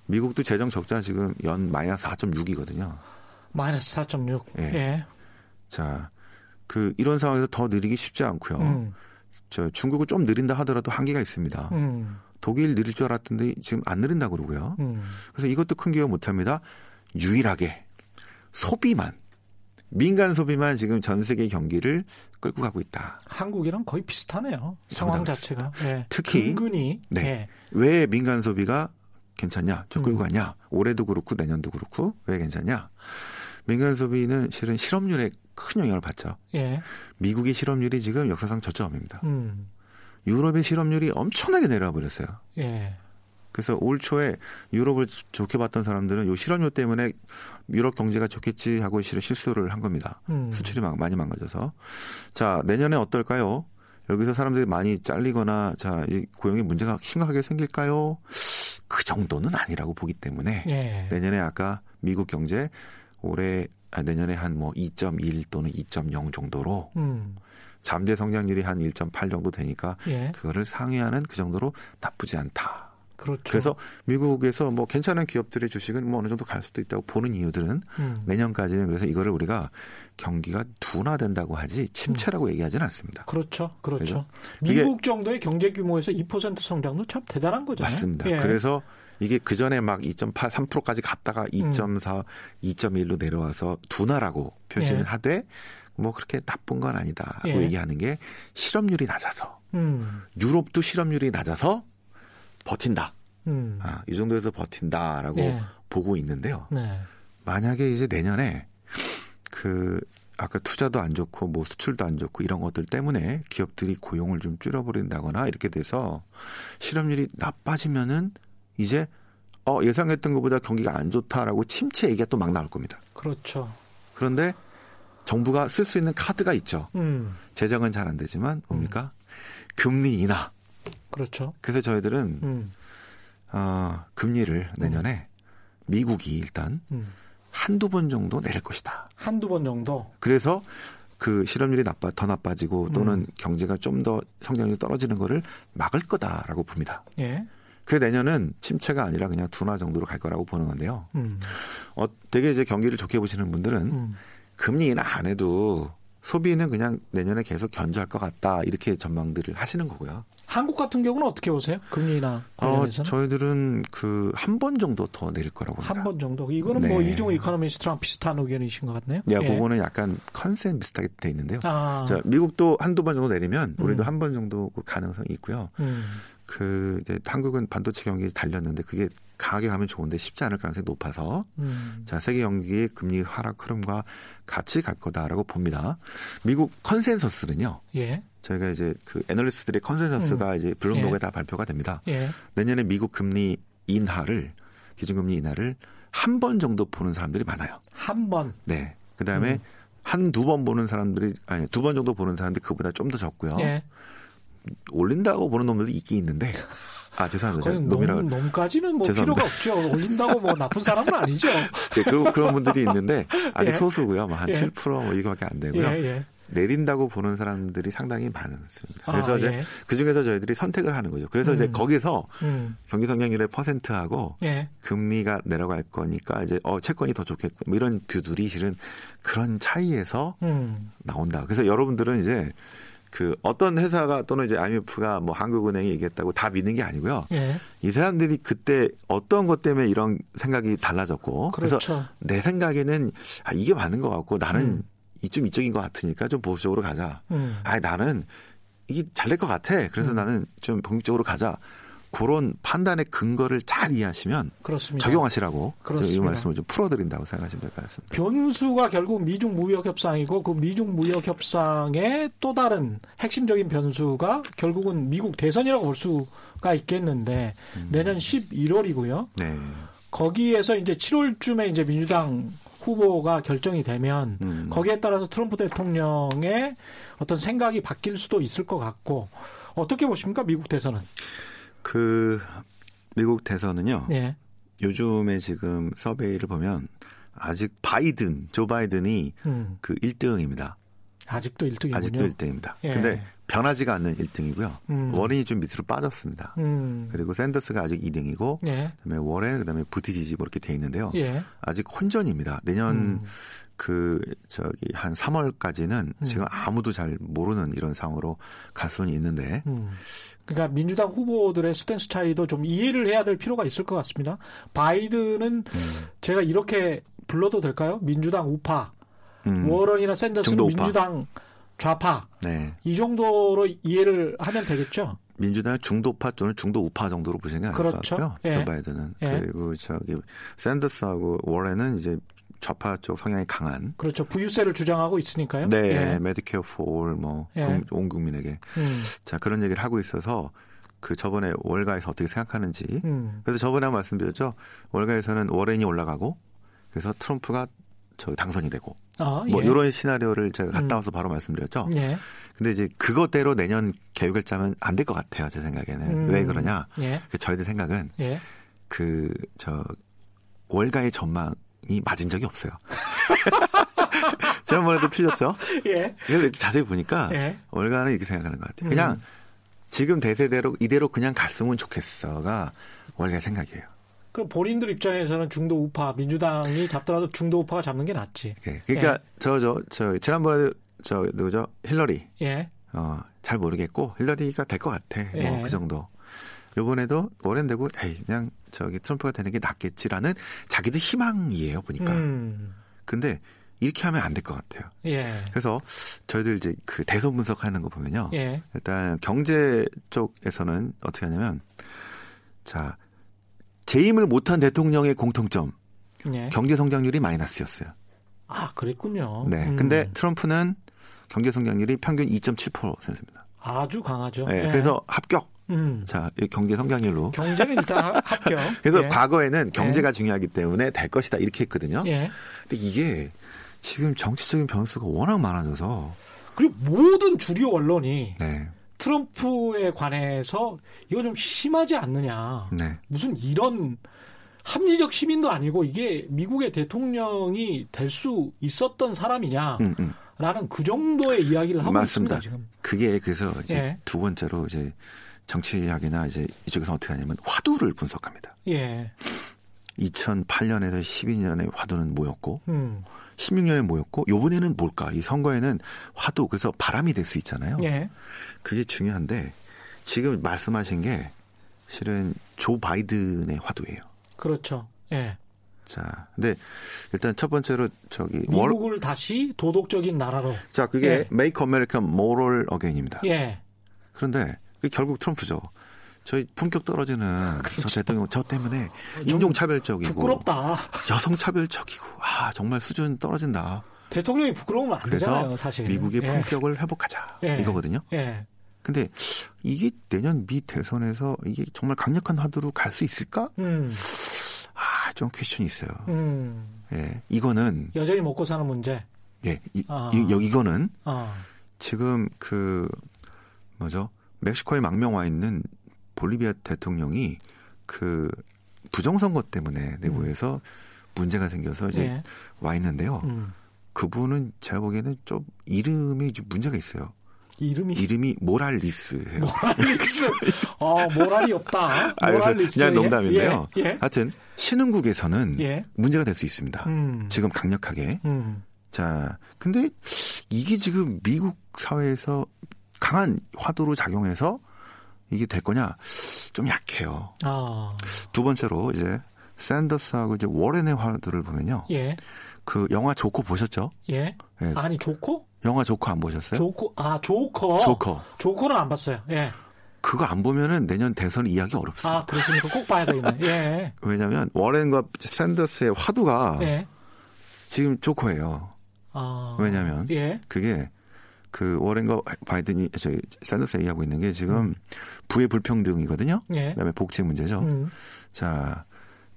미국도 재정 적자 지금 연 마이너스 4.6이거든요. 마이너스 4.6. 예. 예. 자, 그 이런 상황에서 더 느리기 쉽지 않고요. 음. 저 중국은 좀 느린다 하더라도 한계가 있습니다. 음. 독일 느릴 줄 알았던데 지금 안 느린다 그러고요. 음. 그래서 이것도 큰 기여 못 합니다. 유일하게 소비만 민간 소비만 지금 전 세계 경기를 끌고 가고 있다. 한국이랑 거의 비슷하네요. 상황 자체가. 네. 특히 은근히 네. 네. 왜 민간 소비가 괜찮냐? 저 끌고 음. 가냐? 올해도 그렇고 내년도 그렇고 왜 괜찮냐? 민간 소비는 실은 실업률에 큰 영향을 받죠. 예. 미국의 실업률이 지금 역사상 저점입니다. 음. 유럽의 실업률이 엄청나게 내려와 버렸어요. 예. 그래서 올 초에 유럽을 좋게 봤던 사람들은 요 실업률 때문에 유럽 경제가 좋겠지 하고 실은 실수를 한 겁니다. 음. 수출이 많이 망가져서. 자, 내년에 어떨까요? 여기서 사람들이 많이 잘리거나 자, 이 고용에 문제가 심각하게 생길까요? 그 정도는 아니라고 보기 때문에 예. 내년에 아까 미국 경제 올해 아, 내년에 한 뭐 2.1 또는 2.0 정도로 음. 잠재 성장률이 한 1.8 정도 되니까 예. 그거를 상회하는 그 정도로 나쁘지 않다. 그렇죠. 그래서 미국에서 뭐 괜찮은 기업들의 주식은 뭐 어느 정도 갈 수도 있다고 보는 이유들은 음. 내년까지는 그래서 이거를 우리가 경기가 둔화된다고 하지 침체라고 음. 얘기하지는 않습니다. 그렇죠. 그렇죠. 미국 정도의 경제 규모에서 2% 성장도 참 대단한 거잖아요. 맞습니다. 예. 그래서 이게 그 전에 막 2.8, 3%까지 갔다가 2.4, 음. 2.1로 내려와서 둔화라고 표시를 예. 하되 뭐 그렇게 나쁜 건 아니다라고 예. 얘기하는 게 실업률이 낮아서 음. 유럽도 실업률이 낮아서 버틴다. 음. 아, 이 정도에서 버틴다라고 네. 보고 있는데요. 네. 만약에 이제 내년에 그 아까 투자도 안 좋고 뭐 수출도 안 좋고 이런 것들 때문에 기업들이 고용을 좀 줄여버린다거나 이렇게 돼서 실업률이 나빠지면은 이제 어 예상했던 것보다 경기가 안 좋다라고 침체 얘기가 또 막 나올 겁니다. 그렇죠. 그런데 정부가 쓸 수 있는 카드가 있죠. 음. 재정은 잘 안 되지만 뭡니까? 음. 금리 인하. 그렇죠. 그래서 저희들은 음. 어, 금리를 내년에 미국이 일단 음. 한두 번 정도 내릴 것이다. 한두 번 정도. 그래서 그 실업률이 나빠 더 나빠지고 또는 음. 경제가 좀 더 성장률이 떨어지는 거를 막을 거다라고 봅니다. 예. 그 내년은 침체가 아니라 그냥 둔화 정도로 갈 거라고 보는 건데요. 음. 어, 되게 이제 경기를 좋게 보시는 분들은 음. 금리 인하 안 해도 소비는 그냥 내년에 계속 견조할 것 같다 이렇게 전망들을 하시는 거고요. 한국 같은 경우는 어떻게 보세요? 금리나 관련해서 어, 저희들은 그 한 번 정도 더 내릴 거라고 봅니다. 한 번 정도. 이거는 뭐 네. 뭐 이종호 economist랑 비슷한 의견이신 것 같네요. 야, 예. 그거는 약간 consen 비슷하게 돼 있는데요. 아. 자, 미국도 한두 번 정도 내리면 우리도 음. 한번 정도 그 가능성이 있고요. 음. 그 이제 한국은 반도체 경기 달렸는데 그게 강하게 가면 좋은데 쉽지 않을 가능성이 높아서 음. 자 세계 경기의 금리 하락 흐름과 같이 갈 거다라고 봅니다. 미국 consensus는요. 예. 저희가 이제 그 애널리스트들의 consensus가 음. 이제 블룸버그에 예. 다 발표가 됩니다. 예. 내년에 미국 금리 인하를 기준금리 인하를 한 번 정도 보는 사람들이 많아요. 한 번. 네. 그다음에 음. 한두 번 보는 사람들이 아니 두 번 정도 보는 사람들이 그보다 좀 더 적고요. 예. 올린다고 보는 놈들도 있긴 있는데 아 죄송합니다. 놈이라 놈, 놈까지는 뭐 죄송합니다. 필요가 없죠. 올린다고 뭐 나쁜 사람은 아니죠. 네, 그런 그런 분들이 있는데 아직 예. 소수고요. 뭐한 예. 7%뭐 이거밖에 안 되고요. 예, 예. 내린다고 보는 사람들이 상당히 많습니다. 그래서 아, 이제 예. 그 중에서 저희들이 선택을 하는 거죠. 그래서 음. 이제 거기서 음. 경기 성장률의 퍼센트하고 예. 금리가 내려갈 거니까 이제 어 채권이 더 좋겠고 뭐 이런 뷰들이 실은 그런 차이에서 음. 나온다. 그래서 여러분들은 이제 그 어떤 회사가 또는 이제 IMF가 뭐 한국은행이 얘기했다고 다 믿는 게 아니고요. 예. 이 사람들이 그때 어떤 것 때문에 이런 생각이 달라졌고 그렇죠. 그래서 내 생각에는 아 이게 맞는 것 같고 나는 음. 이쯤 이쪽인 것 같으니까 좀 보수적으로 가자. 음. 아 나는 이게 잘 될 것 같아. 그래서 음. 나는 좀 본격적으로 가자. 그런 판단의 근거를 잘 이해하시면 그렇습니다. 적용하시라고 이 말씀을 좀 풀어드린다고 생각하시면 될 것 같습니다. 변수가 결국 미중 무역 협상이고 그 미중 무역 협상의 또 다른 핵심적인 변수가 결국은 미국 대선이라고 볼 수가 있겠는데 음. 내년 11월이고요. 네. 거기에서 이제 7월쯤에 이제 민주당 후보가 결정이 되면 음. 거기에 따라서 트럼프 대통령의 어떤 생각이 바뀔 수도 있을 것 같고 어떻게 보십니까 미국 대선은? 그 미국 대선은요. 예. 요즘에 지금 서베이를 보면 아직 바이든, 조 바이든이 음. 그 1등입니다. 아직도 1등이군요. 아직도 1등입니다. 예. 근데 변하지가 않는 1등이고요. 음. 워렌이 좀 밑으로 빠졌습니다. 음. 그리고 샌더스가 아직 2등이고 예. 그다음에 워렌 그다음에 부티지지 뭐 이렇게 돼 있는데요. 예. 아직 혼전입니다. 내년 음. 그 저기 한 3월까지는 음. 지금 아무도 잘 모르는 이런 상황으로 갈 수는 있는데 음. 그러니까 민주당 후보들의 스탠스 차이도 좀 이해를 해야 될 필요가 있을 것 같습니다. 바이든은 음. 제가 이렇게 불러도 될까요? 민주당 우파, 음. 워런이나 샌더스는 민주당 좌파. 네. 이 정도로 이해를 하면 되겠죠? 민주당 중도파 또는 중도 우파 정도로 보시는 게 아닐 그렇죠. 것 같고요. 예. 조 바이든은 예. 그리고 저기 샌더스하고 워렌은 이제 좌파 쪽 성향이 강한. 그렇죠. 부유세를 주장하고 있으니까요. 네, 예. Medicare for All 뭐, 예. 온 국민에게. 음. 자, 그런 얘기를 하고 있어서 그 저번에 월가에서 어떻게 생각하는지. 음. 그래서 저번에 말씀드렸죠. 월가에서는 워렌이 올라가고 그래서 트럼프가 저 당선이 되고. 아, 뭐 예. 이런 시나리오를 제가 갔다 음. 와서 음. 바로 말씀드렸죠. 예. 근데 이제 그것대로 내년 계획을 짜면 안 될 것 같아요. 제 생각에는. 음. 왜 그러냐? 예. 그 저희들 생각은 예. 그저 월가의 전망 이 맞은 적이 없어요. 지난번에도 틀렸죠? 예. 이렇게 자세히 보니까 예. 월가는 이렇게 생각하는 것 같아요. 그냥 음. 지금 대세대로 이대로 그냥 갔으면 좋겠어가 월가 생각이에요. 그럼 본인들 입장에서는 중도 우파 민주당이 잡더라도 중도 우파가 잡는 게 낫지. 예. 그러니까 저저저 예. 저, 저, 지난번에 저 누구죠? 힐러리. 예. 어, 잘 모르겠고 힐러리가 될 것 같아. 뭐 예. 뭐 그 정도. 요번에도 워렌 되고 에이 그냥 저기 트럼프가 되는 게 낫겠지라는 자기들 희망이에요 보니까. 음. 근데 이렇게 하면 안 될 것 같아요. 예. 그래서 저희들 이제 그 대선 분석하는 거 보면요. 예. 일단 경제 쪽에서는 어떻게 하냐면 자 재임을 못한 대통령의 공통점 예. 경제 성장률이 마이너스였어요. 아 그랬군요. 네. 음. 근데 트럼프는 경제 성장률이 평균 2.7%입니다. 아주 강하죠. 네. 그래서 합격. 음. 자, 경제 성장률로. 경제는 일단 합격. 그래서 예. 과거에는 경제가 예. 중요하기 때문에 될 것이다 이렇게 했거든요. 예. 근데 이게 지금 정치적인 변수가 워낙 많아져서 그리고 모든 주류 언론이 네. 트럼프에 관해서 이거 좀 심하지 않느냐. 네. 무슨 이런 합리적 시민도 아니고 이게 미국의 대통령이 될 수 있었던 사람이냐. 음, 음. 라는 그 정도의 이야기를 하고 맞습니다. 있습니다. 지금. 그게 그래서 이제 예. 두 번째로 이제 정치학이나 이제 이쪽에서 어떻게 하냐면 화두를 분석합니다. 예. 2008년에서 12년에 화두는 뭐였고, 음. 16년에 뭐였고, 요번에는 뭘까? 이 선거에는 화두, 그래서 바람이 될 수 있잖아요. 예. 그게 중요한데, 지금 말씀하신 게 실은 조 바이든의 화두예요. 그렇죠. 예. 자, 근데 일단 첫 번째로 저기 미국을 월... 다시 도덕적인 나라로. 자, 그게 예. Make America Moral Again입니다. 예. 그런데 결국 트럼프죠. 저희 품격 떨어지는 그렇죠. 저 대통령 저 때문에 인종 차별적이고 부끄럽다. 여성 차별적이고 아 정말 수준 떨어진다. 대통령이 부끄러우면 안 되잖아요, 사실. 미국의 예. 품격을 회복하자 예. 이거거든요. 예. 근데 이게 내년 미 대선에서 이게 정말 강력한 화두로 갈 수 있을까? 음. 아, 좀 퀘스천이 있어요. 음. 예. 이거는 여전히 먹고 사는 문제. 예. 이, 아. 이, 이거는 아. 지금 그 뭐죠? 멕시코에 망명 와 있는 볼리비아 대통령이 그 부정선거 때문에 내부에서 음. 문제가 생겨서 이제 네. 와 있는데요. 음. 그분은 제가 보기에는 좀 이름이 좀 문제가 있어요. 이름이 이름이 모랄리스예요. 모랄리스. 어, 모랄이 없다. 모랄리스. 그냥 농담인데요. 예, 예. 하여튼 신흥국에서는 예. 문제가 될 수 있습니다. 음. 지금 강력하게. 음. 자, 근데 이게 지금 미국 사회에서 강한 화두로 작용해서 이게 될 거냐? 좀 약해요. 아. 두 번째로 이제 샌더스하고 이제 워렌의 화두를 보면요. 예. 그 영화 조커 보셨죠? 예. 예. 아니 조커? 영화 조커 안 보셨어요? 조커 아 조커. 조커. 조커는 안 봤어요. 예. 그거 안 보면은 내년 대선 이야기 어렵습니다. 아 그렇습니까? 꼭 봐야 되겠네. 예. 왜냐하면 워렌과 샌더스의 화두가 예. 지금 조커예요. 아. 왜냐하면 예. 그게 그 워렌과 바이든이 저 샌더스 얘기하고 있는 게 지금 음. 부의 불평등이거든요. 예. 그다음에 복지 문제죠. 음. 자.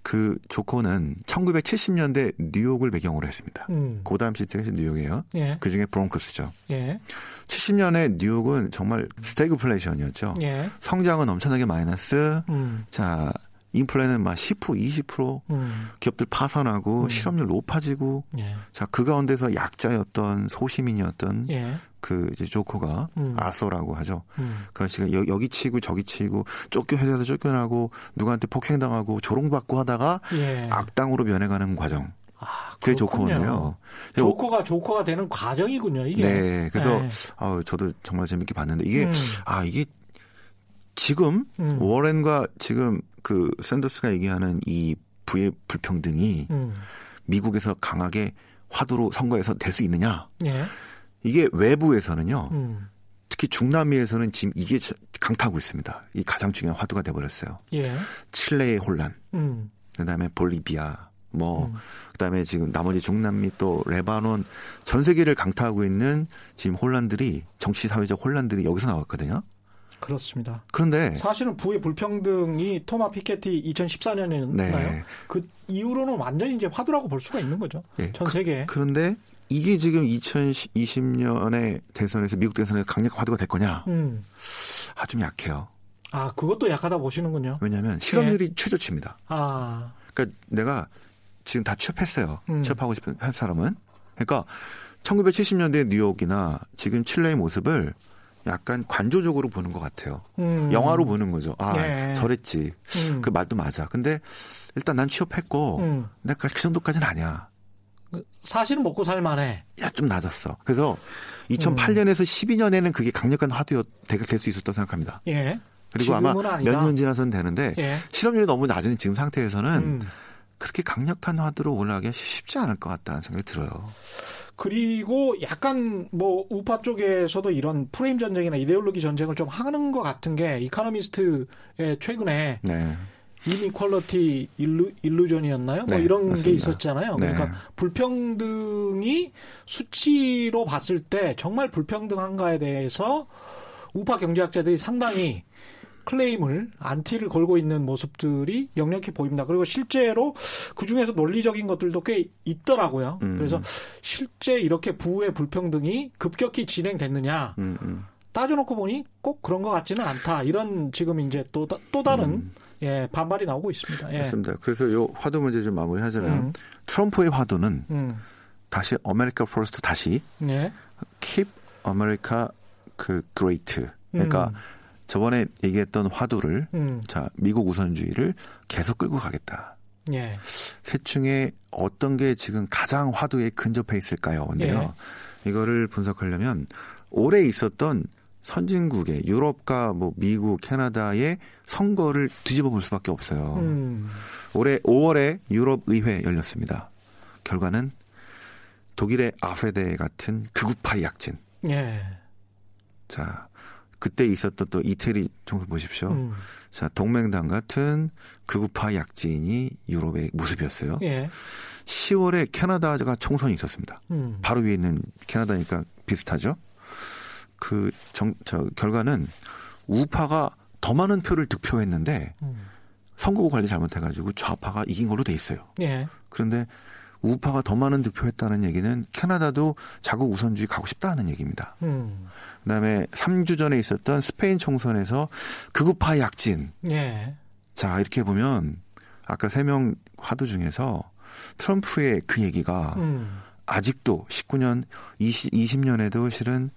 그 조커는 1970년대 뉴욕을 배경으로 했습니다. 음. 고담 시티가 뉴욕이에요. 예. 그 중에 브롱크스죠. 예. 70년에 뉴욕은 정말 스태그플레이션이었죠. 예. 성장은 엄청나게 마이너스. 음. 자, 인플레는 막 10% 20% 음. 기업들 파산하고 음. 실업률 높아지고. 예. 자, 그 가운데서 약자였던 소시민이었던 예. 그 이제 조커가 음. 아서라고 하죠. 음. 그 씨가 여 기 치고 저기 치고 쫓겨 회사에서 쫓겨나고 누구한테 폭행당하고 조롱받고 하다가 예. 악당으로 변해가는 과정. 아, 그게 조커인데요. 조커가 조커가 되는 과정이군요, 이게. 네. 그래서 네. 아, 저도 정말 재밌게 봤는데 이게 음. 아, 이게 지금 음. 워렌과 지금 그 샌더스가 얘기하는 이 부의 불평등이 음. 미국에서 강하게 화두로 선거에서 될 수 있느냐? 예. 이게 외부에서는요. 음. 특히 중남미에서는 지금 이게 강타하고 있습니다. 이 가장 중요한 화두가 돼버렸어요. 예. 칠레의 혼란, 음. 그다음에 볼리비아, 뭐 음. 그다음에 지금 나머지 중남미 또 레바논 전 세계를 강타하고 있는 지금 혼란들이 정치 사회적 혼란들이 여기서 나왔거든요. 그렇습니다. 그런데 사실은 부의 불평등이 토마 피케티 2014년에는 네. 나요. 그 이후로는 완전히 이제 화두라고 볼 수가 있는 거죠. 네. 전 세계. 그, 그런데 이게 지금 2020년에 대선에서 미국 대선에서 강력 화두가 될 거냐? 음. 아, 좀 약해요. 아, 그것도 약하다 보시는군요. 왜냐하면 실업률이 최저치입니다. 아. 그러니까 내가 지금 다 취업했어요. 음. 취업하고 싶은 한 사람은. 그러니까 1970년대 뉴욕이나 지금 칠레의 모습을 약간 관조적으로 보는 것 같아요. 음. 영화로 보는 거죠. 아, 예. 저랬지. 음. 그 말도 맞아. 근데 일단 난 취업했고 음. 내가 그 정도까지는 아니야. 사실은 먹고 살만해. 야, 좀 낮았어. 그래서 2008년에서 12년에는 그게 강력한 화두가 될수 있었다고 생각합니다. 예. 그리고 아마. 몇 년 지나서는 되는데 예. 실업률이 너무 낮은 지금 상태에서는 음. 그렇게 강력한 화두로 올라가기 쉽지 않을 것 같다는 생각이 들어요. 그리고 약간 뭐 우파 쪽에서도 이런 프레임 전쟁이나 이데올로기 전쟁을 좀 하는 것 같은 게 이카노미스트의 최근에 네. 이니퀄러티 일루, 일루전이었나요? 뭐 네, 이런 맞습니다. 게 있었잖아요. 네. 그러니까 불평등이 수치로 봤을 때 정말 불평등한가에 대해서 우파 경제학자들이 상당히 클레임을 안티를 걸고 있는 모습들이 역력히 보입니다. 그리고 실제로 그 중에서 논리적인 것들도 꽤 있더라고요. 음. 그래서 실제 이렇게 부의 불평등이 급격히 진행됐느냐 음, 음. 따져놓고 보니 꼭 그런 것 같지는 않다. 이런 지금 이제 또, 다- 또 다른 음. 예, 반발이 나오고 있습니다. 예. 맞습니다. 그래서 요 화두 문제 좀 마무리하자면 음. 트럼프의 화두는 음. 다시 America First 다시 예. keep America 그 great. 그러니까 저번에 얘기했던 화두를 음. 자 미국 우선주의를 계속 끌고 가겠다. 예. 셋 중에 어떤 게 지금 가장 화두에 근접해 있을까요? 근데요. 이거를 분석하려면 올해 있었던 선진국의 유럽과 뭐 미국, 캐나다의 선거를 뒤집어 볼 수밖에 없어요. 음. 올해 5월에 유럽 의회 열렸습니다. 결과는 독일의 아페데 같은 극우파 약진. 예. 자, 그때 있었던 또 이태리 총선 보십시오. 음. 자, 동맹당 같은 극우파 약진이 유럽의 모습이었어요. 예. 10월에 캐나다가 총선이 있었습니다. 음. 바로 위에 있는 캐나다니까 비슷하죠. 그 정, 저 결과는 우파가 더 많은 표를 득표했는데 음. 선거구 관리 잘못해가지고 좌파가 이긴 걸로 돼 있어요. 예. 그런데 우파가 더 많은 득표했다는 얘기는 캐나다도 자국 우선주의 가고 싶다는 얘기입니다. 음. 그다음에 3주 전에 있었던 스페인 총선에서 극우파 약진. 예. 자 이렇게 보면 아까 세 명 화두 중에서 트럼프의 그 얘기가 음. 아직도 19년, 20, 20년에도 실은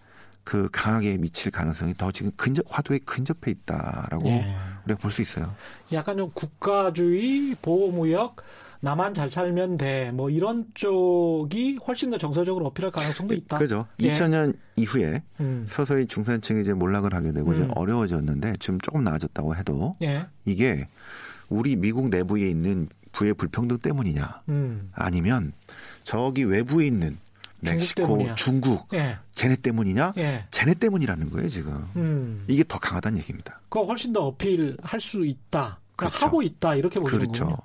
그 강하게 미칠 가능성이 더 지금 근접 화두에 근접해 있다라고 예. 우리가 볼 수 있어요. 약간 좀 국가주의 보호무역 나만 잘 살면 돼. 뭐 이런 쪽이 훨씬 더 정서적으로 어필할 가능성도 있다. 그죠. 예. 2000년 이후에 음. 서서히 중산층이 이제 몰락을 하게 되고 음. 이제 어려워졌는데 지금 조금 나아졌다고 해도 예. 이게 우리 미국 내부에 있는 부의 불평등 때문이냐 음. 아니면 저기 외부에 있는 멕시코, 중국, 예. 쟤네 때문이냐? 예. 쟤네 때문이라는 거예요 지금. 음. 이게 더 강하다는 얘기입니다. 그거 훨씬 더 어필할 수 있다. 그렇죠. 하고 있다 이렇게 보시는 그렇죠. 거군요.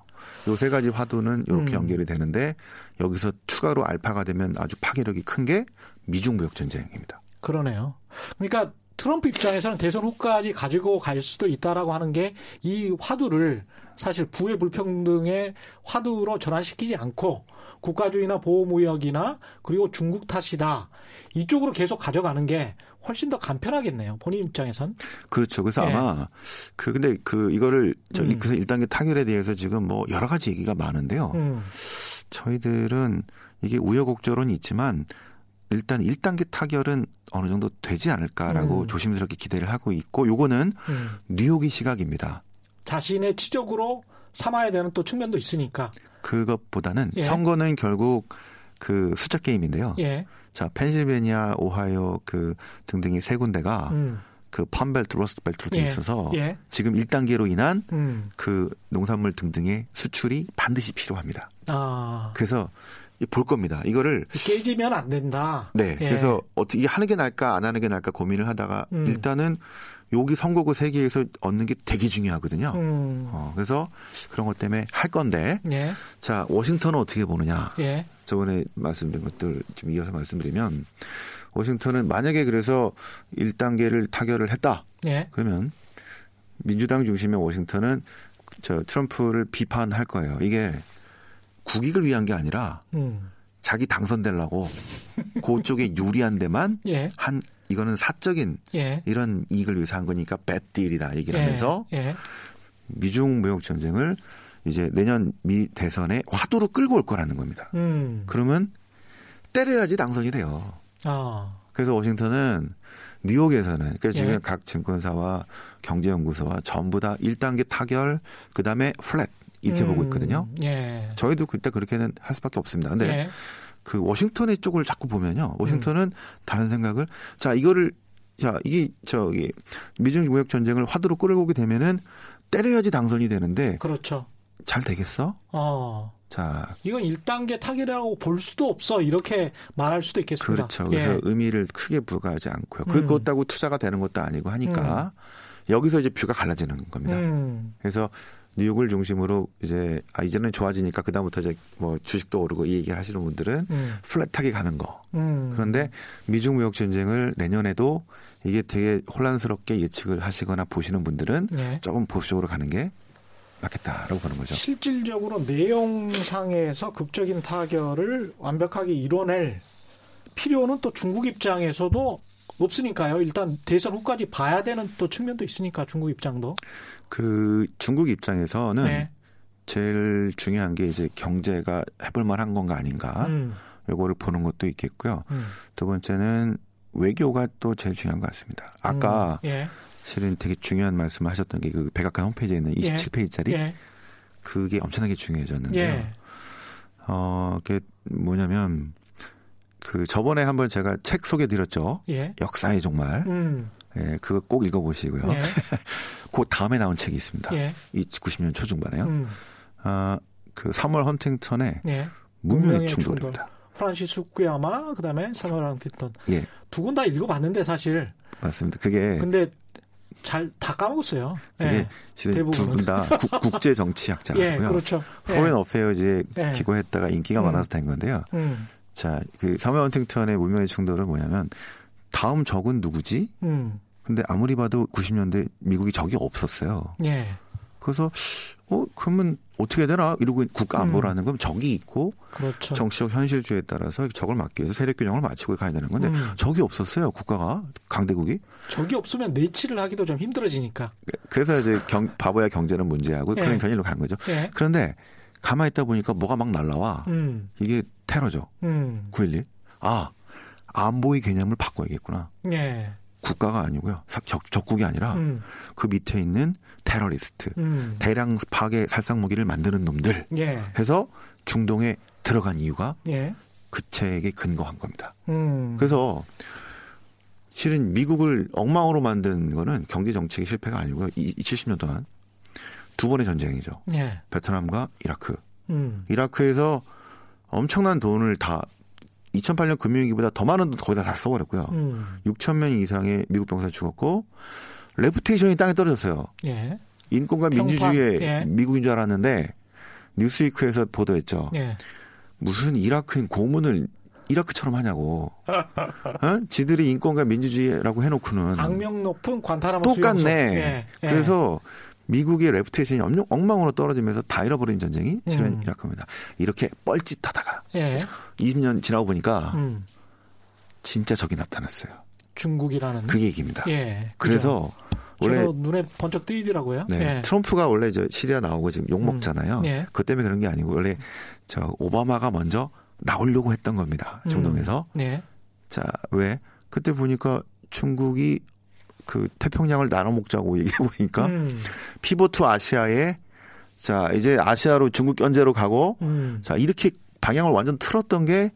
요세 가지 화두는 이렇게 음. 연결이 되는데 여기서 추가로 알파가 되면 아주 파괴력이 큰 게 미중 무역 전쟁입니다. 그러네요. 그러니까 트럼프 입장에서는 대선 후까지 가지고 갈 수도 있다라고 하는 게 이 화두를 사실 부의 불평등의 화두로 전환시키지 않고 국가주의나 보호무역이나 그리고 중국 탓이다. 이쪽으로 계속 가져가는 게 훨씬 더 간편하겠네요. 본인 입장에선. 그렇죠. 그래서 예. 아마 그 근데 그 이거를 저 음. 그래서 1단계 타결에 대해서 지금 뭐 여러 가지 얘기가 많은데요. 음. 저희들은 이게 우여곡절은 있지만 일단 1단계 타결은 어느 정도 되지 않을까라고 음. 조심스럽게 기대를 하고 있고 요거는 음. 뉴욕의 시각입니다. 자신의 치적으로 삼아야 되는 또 측면도 있으니까. 그것보다는 예. 선거는 결국 그 숫자 게임인데요. 예. 자, 펜실베니아, 오하이오 그 등등의 세 군데가 음. 그 팜벨트, 로스트벨트로 돼 예. 있어서 예. 지금 1단계로 인한 음. 그 농산물 등등의 수출이 반드시 필요합니다. 아. 그래서 볼 겁니다. 이거를 깨지면 안 된다. 네. 예. 그래서 어떻게 하는 게 나을까 안 하는 게 나을까 고민을 하다가 음. 일단은 여기 선거구 세계에서 얻는 게 되게 중요하거든요. 음. 어, 그래서 그런 것 때문에 할 건데. 예. 자, 워싱턴은 어떻게 보느냐. 예. 저번에 말씀드린 것들 좀 이어서 말씀드리면 워싱턴은 만약에 그래서 1단계를 타결을 했다. 예. 그러면 민주당 중심의 워싱턴은 저 트럼프를 비판할 거예요. 이게 국익을 위한 게 아니라 음. 자기 당선되려고 그쪽에 유리한 데만 예. 한 이거는 사적인 예. 이런 이익을 위해서 한 거니까 배딜이다 얘기를 예. 하면서 예. 미중 무역 전쟁을 이제 내년 미 대선에 화두로 끌고 올 거라는 겁니다. 음. 그러면 때려야지 당선이 돼요. 아. 그래서 워싱턴은 뉴욕에서는 그러니까 지금 예. 각 증권사와 경제연구소와 전부 다 1단계 타결 그다음에 플랫 이렇게 음. 보고 있거든요. 예. 저희도 그때 그렇게는 할 수밖에 없습니다. 근데 예. 그 워싱턴의 쪽을 자꾸 보면요. 워싱턴은 음. 다른 생각을 자 이거를 자 이게 저기 미중 무역 전쟁을 화두로 끌고 오게 되면은 때려야지 당선이 되는데 그렇죠. 잘 되겠어? 어. 자, 이건 1단계 타결이라고 볼 수도 없어. 이렇게 말할 수도 있겠습니다. 그렇죠. 그래서 예. 의미를 크게 부과하지 않고요. 음. 그것다고 투자가 되는 것도 아니고 하니까 음. 여기서 이제 뷰가 갈라지는 겁니다. 음. 그래서 뉴욕을 중심으로 이제 아 이제는 좋아지니까 그다음부터 이제 뭐 주식도 오르고 이 얘기를 하시는 분들은 음. 플랫하게 가는 거. 음. 그런데 미중 무역 전쟁을 내년에도 이게 되게 혼란스럽게 예측을 하시거나 보시는 분들은 네. 조금 보수적으로 가는 게 맞겠다라고 보는 거죠. 실질적으로 내용상에서 극적인 타결을 완벽하게 이뤄낼 필요는 또 중국 입장에서도 없으니까요. 일단 대선 후까지 봐야 되는 또 측면도 있으니까 중국 입장도. 그 중국 입장에서는 네. 제일 중요한 게 이제 경제가 해볼 만한 건가 아닌가. 음. 요거를 보는 것도 있겠고요. 음. 두 번째는 외교가 또 제일 중요한 것 같습니다. 아까 음. 예. 실은 되게 중요한 말씀을 하셨던 게 그 백악관 홈페이지에 있는 27페이지짜리 예. 그게 엄청나게 중요해졌는데요. 예. 어, 그게 뭐냐면 그 저번에 한번 제가 책 소개 드렸죠. 예. 역사의 종말. 음. 예, 그거 꼭 읽어보시고요. 예. 그 다음에 나온 책이 있습니다. 예. 이 90년 초중반에요. 음. 아, 그 새뮤얼 헌팅턴의 예. 문명의 충돌입니다. 충돌. 프란시스 후쿠야마 그다음에 새뮤얼 헌팅턴. 예. 두 권 다 읽어봤는데 사실. 맞습니다. 그게. 근데 잘 다 까먹었어요. 그게 예. 실은 두분 다 국제 정치학자고요. 예, 그렇죠. Foreign Affairs에 예. 기고했다가 인기가 음. 많아서 된 건데요. 음. 자, 그 새뮤얼 헌팅턴의 문명의 충돌은 뭐냐면 다음 적은 누구지? 음. 근데 아무리 봐도 90년대 미국이 적이 없었어요. 예. 그래서 어 그러면 어떻게 되나 이러고 국가 안보라는 건 적이 있고 그렇죠. 정치적 현실주의에 따라서 적을 막기 위해서 세력 균형을 맞추고 가야 되는 건데 음. 적이 없었어요 국가가 강대국이 적이 없으면 내치를 하기도 좀 힘들어지니까 그래서 이제 경, 바보야 경제는 문제하고 예. 클린턴 일로 간 거죠 예. 그런데 가만히 있다 보니까 뭐가 막 날라와 음. 이게 테러죠. 음. 9.11. 아, 안보의 개념을 바꿔야겠구나. 예. 국가가 아니고요. 적, 적국이 아니라 음. 그 밑에 있는 테러리스트, 음. 대량 파괴 살상 무기를 만드는 놈들 예. 해서 중동에 들어간 이유가 예. 그 책에 근거한 겁니다. 음. 그래서 실은 미국을 엉망으로 만든 거는 경제 정책의 실패가 아니고요. 이, 70년 동안 두 번의 전쟁이죠. 예. 베트남과 이라크. 음. 이라크에서 엄청난 돈을 다 2008년 금융위기보다 더 많은 돈 거의 다, 다 써버렸고요. 음. 6천 명 이상의 미국 병사 죽었고 reputation이 땅에 떨어졌어요. 예. 인권과 민주주의의 예. 미국인 줄 알았는데 뉴스위크에서 보도했죠. 예. 무슨 이라크인 고문을 이라크처럼 하냐고. 어? 지들이 인권과 민주주의라고 해놓고는 악명 높은 관타나모 똑같네. 예. 예. 그래서 미국의 reputation이 엉망으로 떨어지면서 다 잃어버린 전쟁이 실은 음. 이라크입니다. 이렇게 뻘짓하다가 예. 20년 지나고 보니까 음. 진짜 적이 나타났어요. 중국이라는 그 얘기입니다. 예. 그래서 원래 눈에 번쩍 뜨이더라고요. 네. 예. 트럼프가 원래 저 시리아 나오고 지금 욕 먹잖아요. 음. 예. 그 때문에 그런 게 아니고 원래 저 오바마가 먼저 나오려고 했던 겁니다. 중동에서. 음. 예. 자, 왜? 그때 보니까 중국이 그 태평양을 나눠 먹자고 얘기해 보니까 음. 피보트 아시아에 자 이제 아시아로 중국 견제로 가고 음. 자 이렇게 방향을 완전 틀었던 게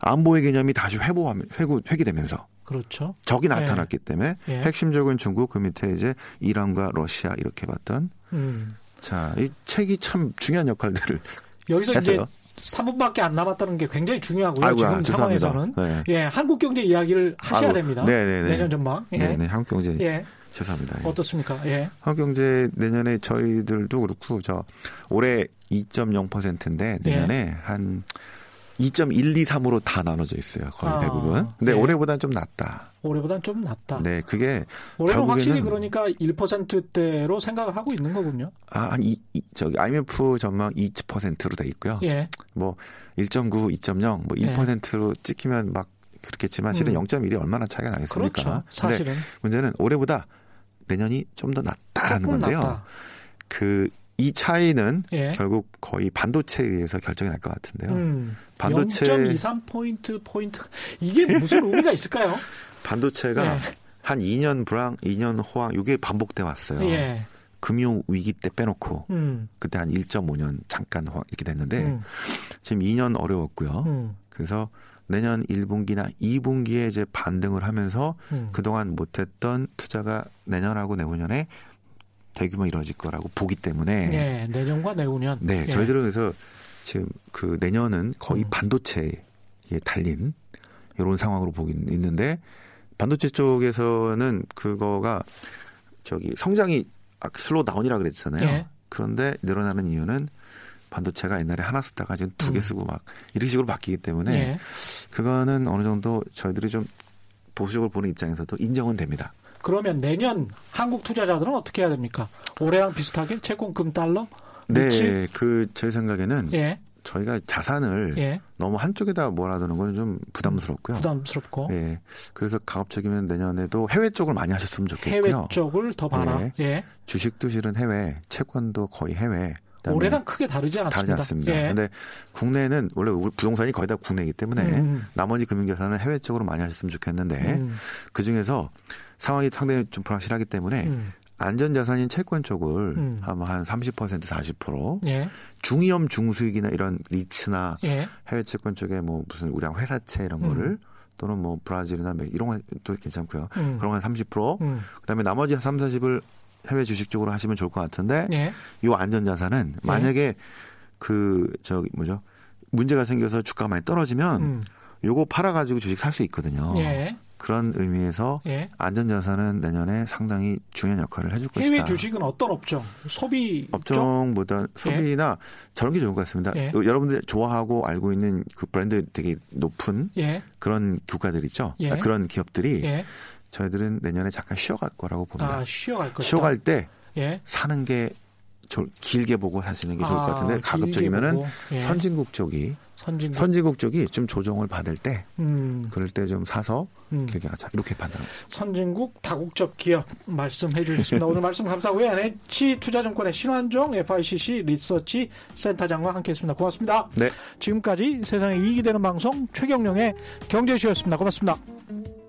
안보의 개념이 다시 회복하면 회고 회귀되면서 그렇죠. 적이 예. 나타났기 예. 때문에 예. 핵심적인 중국 그 밑에 이제 이란과 러시아 이렇게 봤던 음. 자이 책이 참 중요한 역할들을 여기서 했어요. 이제 3분밖에 안 남았다는 게 굉장히 중요하고요. 아이고야, 지금 상황에서는 네. 예 한국 경제 이야기를 하셔야 아이고, 됩니다. 네네네. 네. 내년 전망. 예. 네네 한국 경제. 예. 죄송합니다. 예. 어떻습니까? 예. 한국 경제 내년에 저희들도 그렇고 저 올해 2.0%인데 내년에 예. 한 2.123으로 다 나눠져 있어요. 거의 아, 대부분. 근데 네. 올해보다는 좀 낮다. 올해보다는 좀 낮다. 네, 그게 올해는 확실히 그러니까 1%대로 생각을 하고 있는 거군요. 아, 한 이, 이, 저기 IMF 전망 2%로 돼 있고요. 예. 뭐 1.9, 2.0, 뭐 1%로 예. 찍히면 막 그렇겠지만 실은 음. 0.1이 얼마나 차이가 나겠습니까? 그렇죠. 사실은. 문제는 올해보다 내년이 좀 더 낮다라는 건데요. 낮다. 그 이 차이는 예. 결국 거의 반도체에 의해서 결정이 날 것 같은데요. 음, 반도체 0.23 포인트 포인트 이게 무슨 의미가 있을까요? 반도체가 예. 한 2년 불황, 2년 호황 이게 반복돼 왔어요. 예. 금융 위기 때 빼놓고 음. 그때 한 1.5년 잠깐 호황 이렇게 됐는데 음. 지금 2년 어려웠고요. 음. 그래서 내년 1분기나 2분기에 이제 반등을 하면서 음. 그동안 못했던 투자가 내년하고 내후년에 대규모 이루어질 거라고 보기 때문에 네, 내년과 내후년. 네, 예. 저희들은 그래서 지금 그 내년은 거의 음. 반도체에 달린 이런 상황으로 보긴 있는데 반도체 쪽에서는 그거가 저기 성장이 slow down이라 그랬잖아요. 예. 그런데 늘어나는 이유는 반도체가 옛날에 하나 쓰다가 지금 두개 음. 쓰고 막 이런 식으로 바뀌기 때문에 예. 그거는 어느 정도 저희들이 좀 보수적으로 보는 입장에서도 인정은 됩니다. 그러면 내년 한국 투자자들은 어떻게 해야 됩니까? 올해랑 비슷하게 채권 금 달러? 네, 그 제 생각에는 예. 저희가 자산을 예. 너무 한쪽에다 몰아두는 건 좀 부담스럽고요. 부담스럽고. 예. 그래서 가급적이면 내년에도 해외 쪽을 많이 하셨으면 좋겠고요. 해외 쪽을 더 봐라. 예. 예. 주식도 실은 해외, 채권도 거의 해외. 올해랑 크게 다르지 않습니다. 다르지 않습니다. 예. 근데 국내는 원래 부동산이 거의 다 국내이기 때문에 음. 나머지 금융 자산은 해외 쪽으로 많이 하셨으면 좋겠는데 음. 그 중에서 상황이 상당히 좀 불확실하기 때문에 음. 안전자산인 채권 쪽을 음. 아마 한 30% 40% 예. 중위험 중수익이나 이런 리츠나 예. 해외 채권 쪽에 뭐 무슨 우량 회사채 이런 음. 거를 또는 뭐 브라질이나 이런 것도 괜찮고요. 음. 그런 건 30%. 음. 그다음에 나머지 3, 40을 해외 주식 쪽으로 하시면 좋을 것 같은데 예. 이 안전자산은 예. 만약에 그 저기 뭐죠 문제가 생겨서 주가가 많이 떨어지면 음. 요거 팔아가지고 주식 살 수 있거든요. 예. 그런 의미에서 예. 안전자산은 내년에 상당히 중요한 역할을 해줄 해외 것이다. 해외 주식은 어떤 업종? 소비 업종보다 소비나 예. 저런 게 좋은 것 같습니다. 예. 여러분들 좋아하고 알고 있는 그 브랜드 되게 높은 예. 그런 국가들 있죠. 예. 아, 그런 기업들이 예. 저희들은 내년에 잠깐 쉬어갈 거라고 봅니다. 아, 쉬어갈 거 쉬어갈 때 사는 게 길게 보고 사시는 게 좋을 아, 것 같은데 가급적이면은 예. 선진국 쪽이 선진국. 선진국 쪽이 좀 조정을 받을 때 음. 그럴 때 좀 사서 음. 길게 가자 이렇게 판단하고 있습니다. 선진국 다국적 기업 말씀해 주셨습니다. 오늘 말씀 감사하고요. NH 투자증권의 신환종 FICC 리서치 센터장과 함께했습니다. 고맙습니다. 네. 지금까지 세상에 이익이 되는 방송 최경령의 경제쇼였습니다. 고맙습니다.